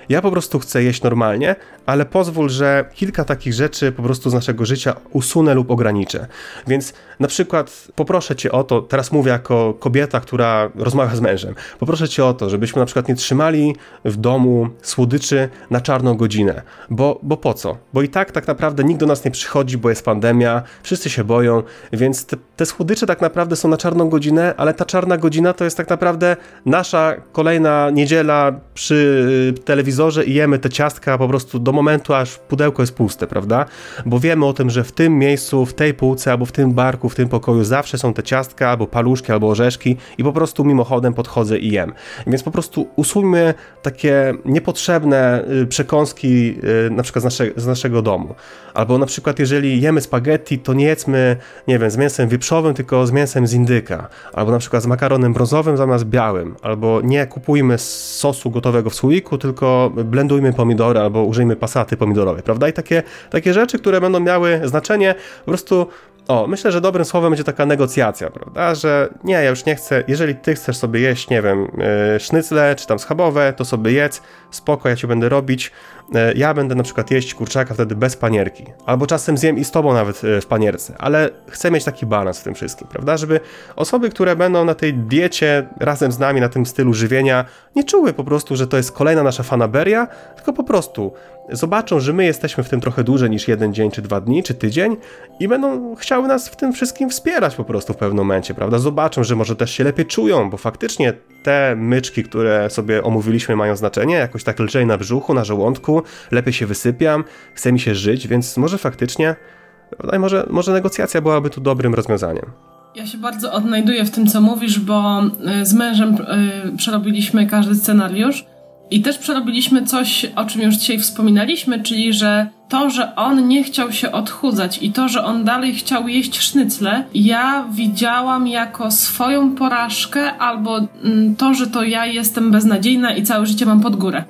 Ja po prostu chcę jeść normalnie, ale pozwól, że kilka takich rzeczy po prostu z naszego życia usunę lub ograniczę. Więc na przykład poproszę cię o to, teraz mówię jako kobieta, która rozmawia z mężem, poproszę cię o to, żebyśmy na przykład nie trzymali w domu słodyczy na czarną godzinę. Bo, bo po co? Bo i tak tak naprawdę nikt do nas nie przychodzi, bo jest pandemia, wszyscy się boją, więc te, te słodycze tak naprawdę są na czarną godzinę, ale ta czarna godzina to jest tak naprawdę nasza kolejna niedziela przy telewizorze i jemy te ciastka po prostu do momentu, aż pudełko jest puste, prawda? Bo wiemy o tym, że w tym miejscu, w tej półce albo w tym barku, w tym pokoju zawsze są te ciastka, albo paluszki, albo orzeszki i po prostu mimochodem podchodzę i jem. Więc po prostu usuńmy takie niepotrzebne y, przekąski y, na przykład z, nasze, z naszego domu. Albo na przykład jeżeli jemy spaghetti, to nie jedzmy, nie wiem, z mięsem wieprzowym, tylko z mięsem z indyka. Albo na przykład z makaronem brązowym zamiast białym. Albo nie kupujmy sosu gotowego w słoiku, tylko blendujmy pomidory albo użyjmy pasaty pomidorowej, prawda? I takie, takie rzeczy, które będą miały znaczenie, po prostu o, myślę, że dobrym słowem będzie taka negocjacja, prawda? Że nie, ja już nie chcę, jeżeli ty chcesz sobie jeść, nie wiem, yy, sznycle czy tam schabowe, to sobie jedz, spoko, ja ci będę robić. Yy, ja będę na przykład jeść kurczaka wtedy bez panierki. Albo czasem zjem i z tobą nawet yy, w panierce, ale chcę mieć taki balans w tym wszystkim, prawda? Żeby osoby, które będą na tej diecie razem z nami, na tym stylu żywienia, nie czuły po prostu, że to jest kolejna nasza fanaberia, tylko po prostu zobaczą, że my jesteśmy w tym trochę dłużej niż jeden dzień, czy dwa dni, czy tydzień i będą chciały nas w tym wszystkim wspierać po prostu w pewnym momencie, prawda? Zobaczą, że może też się lepiej czują, bo faktycznie te myczki, które sobie omówiliśmy mają znaczenie, jakoś tak lżej na brzuchu, na żołądku, lepiej się wysypiam, chce mi się żyć, więc może faktycznie, może, może negocjacja byłaby tu dobrym rozwiązaniem. Ja się bardzo odnajduję w tym, co mówisz, bo y, z mężem y, przerobiliśmy każdy scenariusz i też przerobiliśmy coś, o czym już dzisiaj wspominaliśmy, czyli że to, że on nie chciał się odchudzać i to, że on dalej chciał jeść sznycle, ja widziałam jako swoją porażkę albo mm, to, że to ja jestem beznadziejna i całe życie mam pod górę.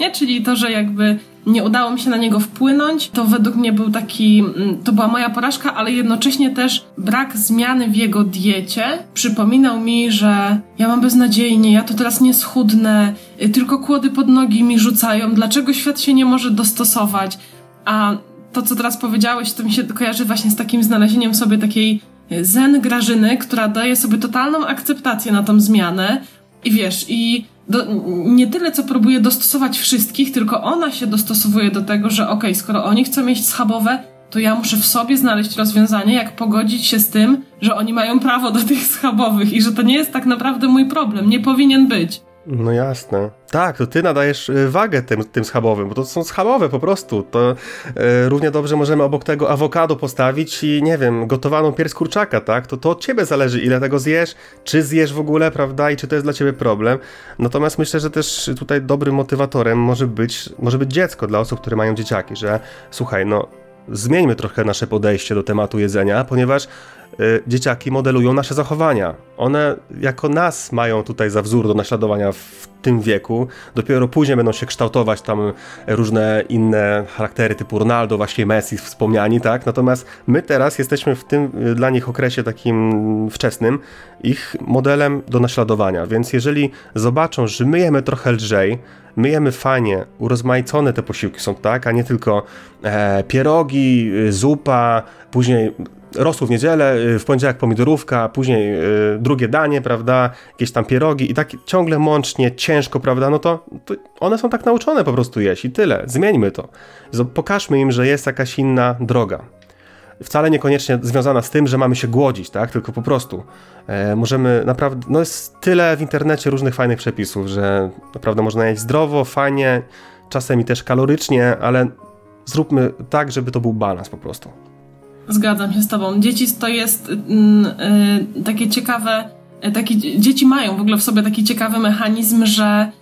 Nie? Czyli to, że jakby nie udało mi się na niego wpłynąć. To według mnie był taki, mm, to była moja porażka, ale jednocześnie też brak zmiany w jego diecie przypominał mi, że ja mam beznadziejnie, ja to teraz nie schudnę, y, tylko kłody pod nogi mi rzucają, dlaczego świat się nie może dostosować? A to, co teraz powiedziałeś, to mi się kojarzy właśnie z takim znalezieniem sobie takiej y, zen Grażyny, która daje sobie totalną akceptację na tą zmianę. I wiesz, i do, nie tyle, co próbuje dostosować wszystkich, tylko ona się dostosowuje do tego, że okej, okay, skoro oni chcą mieć schabowe, to ja muszę w sobie znaleźć rozwiązanie, jak pogodzić się z tym, że oni mają prawo do tych schabowych i że to nie jest tak naprawdę mój problem, nie powinien być. No jasne. Tak, to ty nadajesz y, wagę tym, tym schabowym, bo to są schabowe po prostu. To e, równie dobrze możemy obok tego awokado postawić i nie wiem, gotowaną pierś kurczaka, tak? To, to od ciebie zależy, ile tego zjesz, czy zjesz w ogóle, prawda? I czy to jest dla ciebie problem. Natomiast myślę, że też tutaj dobrym motywatorem może być, może być dziecko dla osób, które mają dzieciaki, że słuchaj, no zmieńmy trochę nasze podejście do tematu jedzenia, ponieważ dzieciaki modelują nasze zachowania. One jako nas mają tutaj za wzór do naśladowania w tym wieku. Dopiero później będą się kształtować tam różne inne charaktery typu Ronaldo, właśnie Messi wspomniani, tak? Natomiast my teraz jesteśmy w tym y, dla nich okresie takim wczesnym ich modelem do naśladowania. Więc jeżeli zobaczą, że my jemy trochę lżej, my jemy fajnie, urozmaicone te posiłki są, tak? A nie tylko e, pierogi, y, zupa, później rosół w niedzielę, y, w poniedziałek pomidorówka, później y, drugie danie, prawda, jakieś tam pierogi i tak ciągle mącznie, ciężko, prawda, no to, to one są tak nauczone po prostu jeść i tyle. Zmieńmy to. Pokażmy im, że jest jakaś inna droga. Wcale niekoniecznie związana z tym, że mamy się głodzić, tak, tylko po prostu e, możemy naprawdę, no jest tyle w internecie różnych fajnych przepisów, że naprawdę można jeść zdrowo, fajnie, czasem i też kalorycznie, ale zróbmy tak, żeby to był balans po prostu. Zgadzam się z tobą. Dzieci to jest mm, y, takie ciekawe, y, takie, dzieci mają w ogóle w sobie taki ciekawy mechanizm, że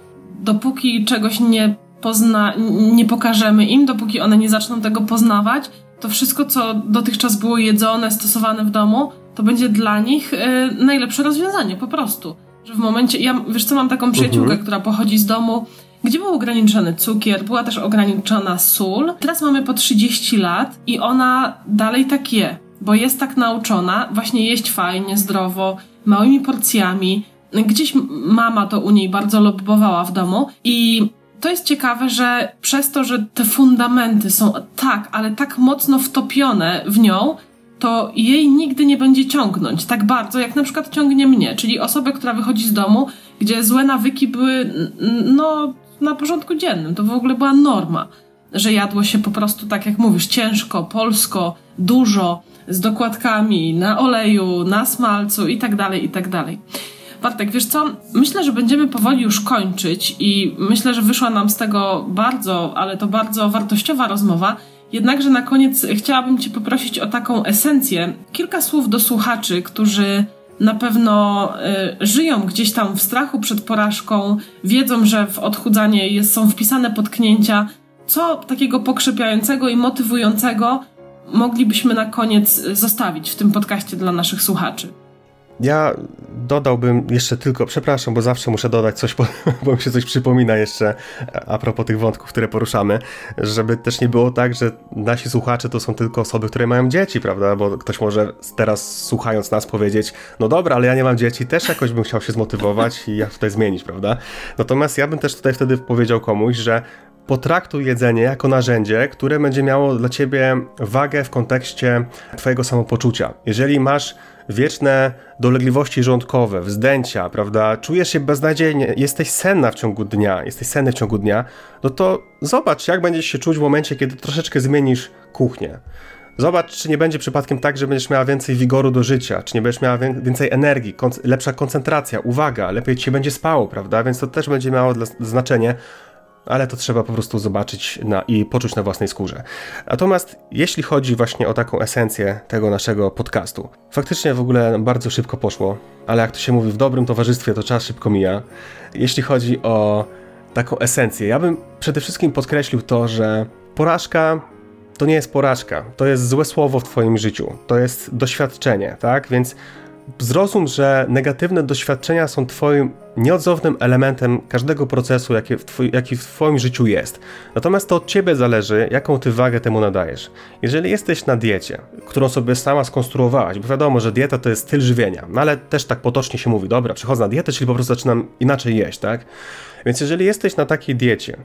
dopóki czegoś nie pozna, nie pokażemy im, dopóki one nie zaczną tego poznawać, to wszystko, co dotychczas było jedzone, stosowane w domu, to będzie dla nich y, najlepsze rozwiązanie, po prostu. Że w momencie, ja wiesz co, mam taką przyjaciółkę, mhm. która pochodzi z domu, gdzie był ograniczony cukier, była też ograniczona sól. Teraz mamy po 30 lat i ona dalej tak je, bo jest tak nauczona właśnie jeść fajnie, zdrowo, małymi porcjami, Gdzieś mama to u niej bardzo lobbowała w domu i to jest ciekawe, że przez to, że te fundamenty są tak, ale tak mocno wtopione w nią, to jej nigdy nie będzie ciągnąć tak bardzo, jak na przykład ciągnie mnie, czyli osobę, która wychodzi z domu, gdzie złe nawyki były, no, na porządku dziennym. To w ogóle była norma, że jadło się po prostu, tak jak mówisz, ciężko, polsko, dużo, z dokładkami, na oleju, na smalcu i tak dalej, i tak dalej. Bartek, wiesz co? Myślę, że będziemy powoli już kończyć i myślę, że wyszła nam z tego bardzo, ale to bardzo wartościowa rozmowa. Jednakże na koniec chciałabym Cię poprosić o taką esencję, kilka słów do słuchaczy, którzy na pewno y, żyją gdzieś tam w strachu przed porażką, wiedzą, że w odchudzanie jest, są wpisane potknięcia. Co takiego pokrzepiającego i motywującego moglibyśmy na koniec zostawić w tym podcaście dla naszych słuchaczy? Ja dodałbym jeszcze tylko, przepraszam, bo zawsze muszę dodać coś, <laughs> bo, mi się coś przypomina jeszcze a propos tych wątków, które poruszamy, żeby też nie było tak, że nasi słuchacze to są tylko osoby, które mają dzieci, prawda? Bo ktoś może teraz słuchając nas powiedzieć, no dobra, ale ja nie mam dzieci, też jakoś bym chciał się zmotywować i jak tutaj zmienić, prawda? Natomiast ja bym też tutaj wtedy powiedział komuś, że potraktuj jedzenie jako narzędzie, które będzie miało dla ciebie wagę w kontekście twojego samopoczucia. Jeżeli masz wieczne dolegliwości żołądkowe, wzdęcia, prawda, czujesz się beznadziejnie, jesteś senna w ciągu dnia, jesteś senny w ciągu dnia, no to zobacz, jak będziesz się czuć w momencie, kiedy troszeczkę zmienisz kuchnię. Zobacz, czy nie będzie przypadkiem tak, że będziesz miała więcej wigoru do życia, czy nie będziesz miała więcej energii, lepsza koncentracja, uwaga, lepiej ci się będzie spało, prawda? Więc to też będzie miało znaczenie, ale to trzeba po prostu zobaczyć na, i poczuć na własnej skórze. Natomiast jeśli chodzi właśnie o taką esencję tego naszego podcastu, faktycznie w ogóle bardzo szybko poszło, ale jak to się mówi, w dobrym towarzystwie to czas szybko mija. Jeśli chodzi o taką esencję, ja bym przede wszystkim podkreślił to, że porażka to nie jest porażka, to jest złe słowo w Twoim życiu, to jest doświadczenie, tak? Więc zrozum, że negatywne doświadczenia są Twoim nieodzownym elementem każdego procesu, jaki w, twoi, jaki w Twoim życiu jest. Natomiast to od Ciebie zależy, jaką Ty wagę temu nadajesz. Jeżeli jesteś na diecie, którą sobie sama skonstruowałaś, bo wiadomo, że dieta to jest styl żywienia, no ale też tak potocznie się mówi, dobra, przechodzę na dietę, czyli po prostu zaczynam inaczej jeść, tak? Więc jeżeli jesteś na takiej diecie,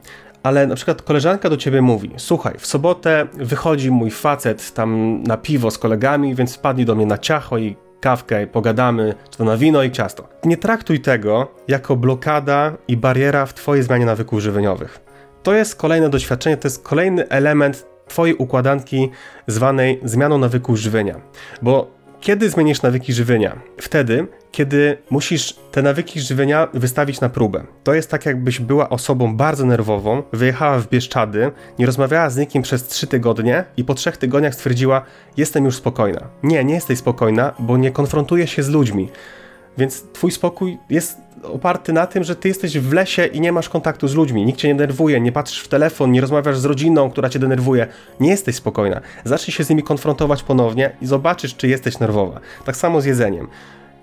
ale na przykład koleżanka do ciebie mówi: Słuchaj, w sobotę wychodzi mój facet tam na piwo z kolegami, więc wpadnij do mnie na ciacho i kawkę, pogadamy, czy to na wino i ciasto. Nie traktuj tego jako blokada i bariera w Twojej zmianie nawyków żywieniowych. To jest kolejne doświadczenie, to jest kolejny element Twojej układanki zwanej zmianą nawyków żywienia. Bo kiedy zmienisz nawyki żywienia? Wtedy, kiedy musisz te nawyki żywienia wystawić na próbę. To jest tak, jakbyś była osobą bardzo nerwową, wyjechała w Bieszczady, nie rozmawiała z nikim przez trzy tygodnie i po trzech tygodniach stwierdziła, jestem już spokojna. Nie, nie jesteś spokojna, bo nie konfrontujesz się z ludźmi. Więc twój spokój jest oparty na tym, że ty jesteś w lesie i nie masz kontaktu z ludźmi, nikt cię nie denerwuje, nie patrzysz w telefon, nie rozmawiasz z rodziną, która cię denerwuje, nie jesteś spokojna. Zacznij się z nimi konfrontować ponownie i zobaczysz, czy jesteś nerwowa. Tak samo z jedzeniem.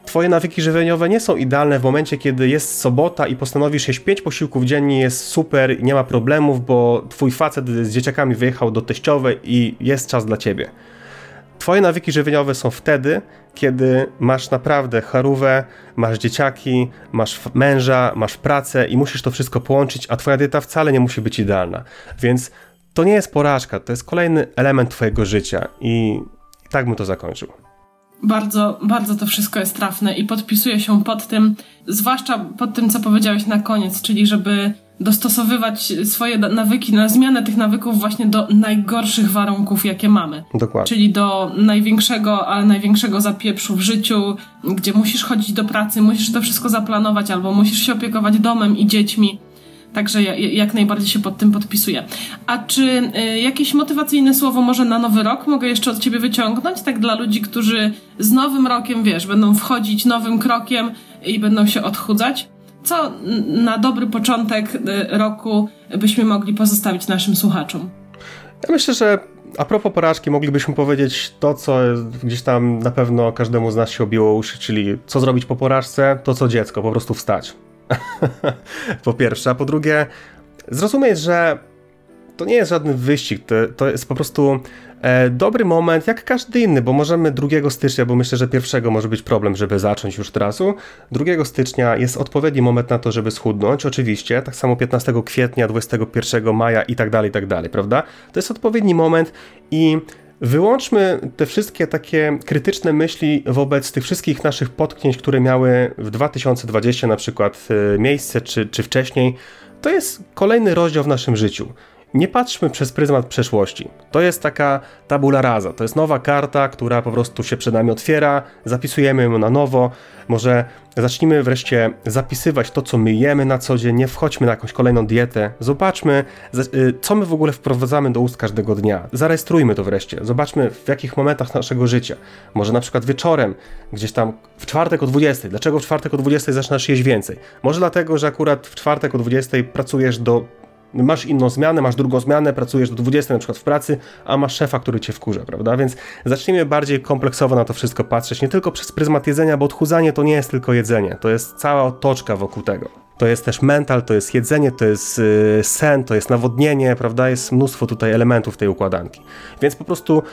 Twoje nawyki żywieniowe nie są idealne w momencie, kiedy jest sobota i postanowisz jeść 5 posiłków dziennie, jest super, nie ma problemów, bo twój facet z dzieciakami wyjechał do teściowej i jest czas dla ciebie. Twoje nawyki żywieniowe są wtedy, kiedy masz naprawdę charówę, masz dzieciaki, masz męża, masz pracę i musisz to wszystko połączyć, a twoja dieta wcale nie musi być idealna. Więc to nie jest porażka, to jest kolejny element twojego życia i tak bym to zakończył. Bardzo, bardzo to wszystko jest trafne i podpisuję się pod tym, zwłaszcza pod tym, co powiedziałeś na koniec, czyli żeby dostosowywać swoje nawyki, na zmianę tych nawyków właśnie do najgorszych warunków, jakie mamy. Dokładnie. Czyli do największego, ale największego zapieprzu w życiu, gdzie musisz chodzić do pracy, musisz to wszystko zaplanować, albo musisz się opiekować domem i dziećmi. Także ja, jak najbardziej się pod tym podpisuję. A czy y, jakieś motywacyjne słowo może na nowy rok mogę jeszcze od ciebie wyciągnąć? Tak dla ludzi, którzy z nowym rokiem, wiesz, będą wchodzić nowym krokiem i będą się odchudzać? Co na dobry początek y, roku byśmy mogli pozostawić naszym słuchaczom? Ja myślę, że a propos porażki, moglibyśmy powiedzieć to, co gdzieś tam na pewno każdemu z nas się obiło uszy, czyli co zrobić po porażce, to co dziecko, po prostu wstać. <laughs> po pierwsze, a po drugie, zrozumieć, że to nie jest żaden wyścig, to, to jest po prostu dobry moment, jak każdy inny, bo możemy 2 stycznia, bo myślę, że pierwszego może być problem, żeby zacząć już trasu. 2 stycznia jest odpowiedni moment na to, żeby schudnąć, oczywiście. Tak samo 15 kwietnia, 21 maja i tak dalej, i tak dalej, prawda? To jest odpowiedni moment i Wyłączmy te wszystkie takie krytyczne myśli wobec tych wszystkich naszych potknięć, które miały w 2020 na przykład e, miejsce, czy, czy wcześniej. To jest kolejny rozdział w naszym życiu. Nie patrzmy przez pryzmat przeszłości. To jest taka tabula rasa, to jest nowa karta, która po prostu się przed nami otwiera, zapisujemy ją na nowo. Może zacznijmy wreszcie zapisywać to, co my jemy na co dzień, nie wchodźmy na jakąś kolejną dietę. Zobaczmy, y, co my w ogóle wprowadzamy do ust każdego dnia. Zarejestrujmy to wreszcie. Zobaczmy, w jakich momentach naszego życia. Może na przykład wieczorem, gdzieś tam w czwartek o 20. Dlaczego w czwartek o 20 zaczynasz jeść więcej? Może dlatego, że akurat w czwartek o 20 pracujesz do masz inną zmianę, masz drugą zmianę, pracujesz do 20 na przykład w pracy, a masz szefa, który cię wkurza, prawda? Więc zacznijmy bardziej kompleksowo na to wszystko patrzeć, nie tylko przez pryzmat jedzenia, bo odchudzanie to nie jest tylko jedzenie, to jest cała otoczka wokół tego. To jest też mental, to jest jedzenie, to jest yy, sen, to jest nawodnienie, prawda? Jest mnóstwo tutaj elementów tej układanki. Więc po prostu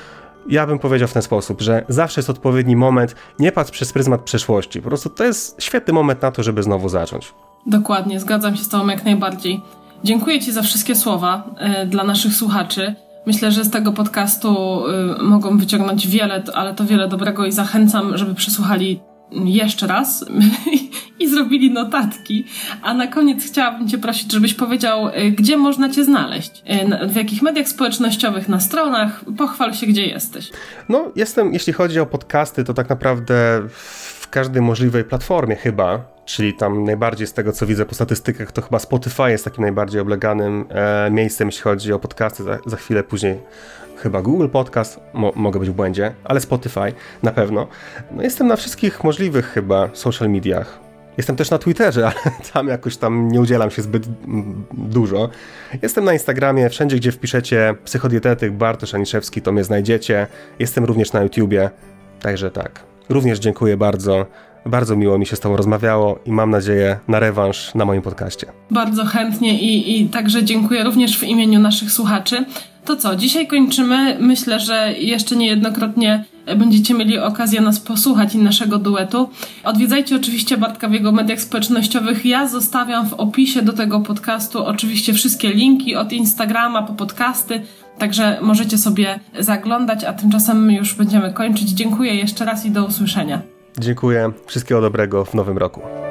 ja bym powiedział w ten sposób, że zawsze jest odpowiedni moment, nie patrz przez pryzmat przeszłości. Po prostu to jest świetny moment na to, żeby znowu zacząć. Dokładnie, zgadzam się z Tobą jak najbardziej. Dziękuję Ci za wszystkie słowa y, dla naszych słuchaczy. Myślę, że z tego podcastu y, mogą wyciągnąć wiele, ale to wiele dobrego i zachęcam, żeby przesłuchali jeszcze raz <laughs> i zrobili notatki. A na koniec chciałabym Cię prosić, żebyś powiedział, y, gdzie można Cię znaleźć? W jakich mediach społecznościowych, na stronach? Pochwal się, gdzie jesteś. No, jestem, jeśli chodzi o podcasty, to tak naprawdę w każdej możliwej platformie chyba czyli tam najbardziej z tego co widzę po statystykach, to chyba Spotify jest takim najbardziej obleganym e, miejscem, jeśli chodzi o podcasty. Za, za chwilę później chyba Google Podcast, mo, mogę być w błędzie, ale Spotify na pewno. No jestem na wszystkich możliwych chyba social mediach. Jestem też na Twitterze, <laughs> ale tam jakoś tam nie udzielam się zbyt dużo. Jestem na Instagramie, wszędzie gdzie wpiszecie psychodietetyk Bartosz Aniszewski, to mnie znajdziecie. Jestem również na YouTubie, także tak. Również dziękuję bardzo bardzo miło mi się z Tobą rozmawiało i mam nadzieję na rewanż na moim podcaście. Bardzo chętnie i, i także dziękuję również w imieniu naszych słuchaczy. To co, dzisiaj kończymy. Myślę, że jeszcze niejednokrotnie będziecie mieli okazję nas posłuchać i naszego duetu. Odwiedzajcie oczywiście Bartka w jego mediach społecznościowych. Ja zostawiam w opisie do tego podcastu oczywiście wszystkie linki od Instagrama po podcasty, także możecie sobie zaglądać, a tymczasem już będziemy kończyć. Dziękuję jeszcze raz i do usłyszenia. Dziękuję. Wszystkiego dobrego w nowym roku.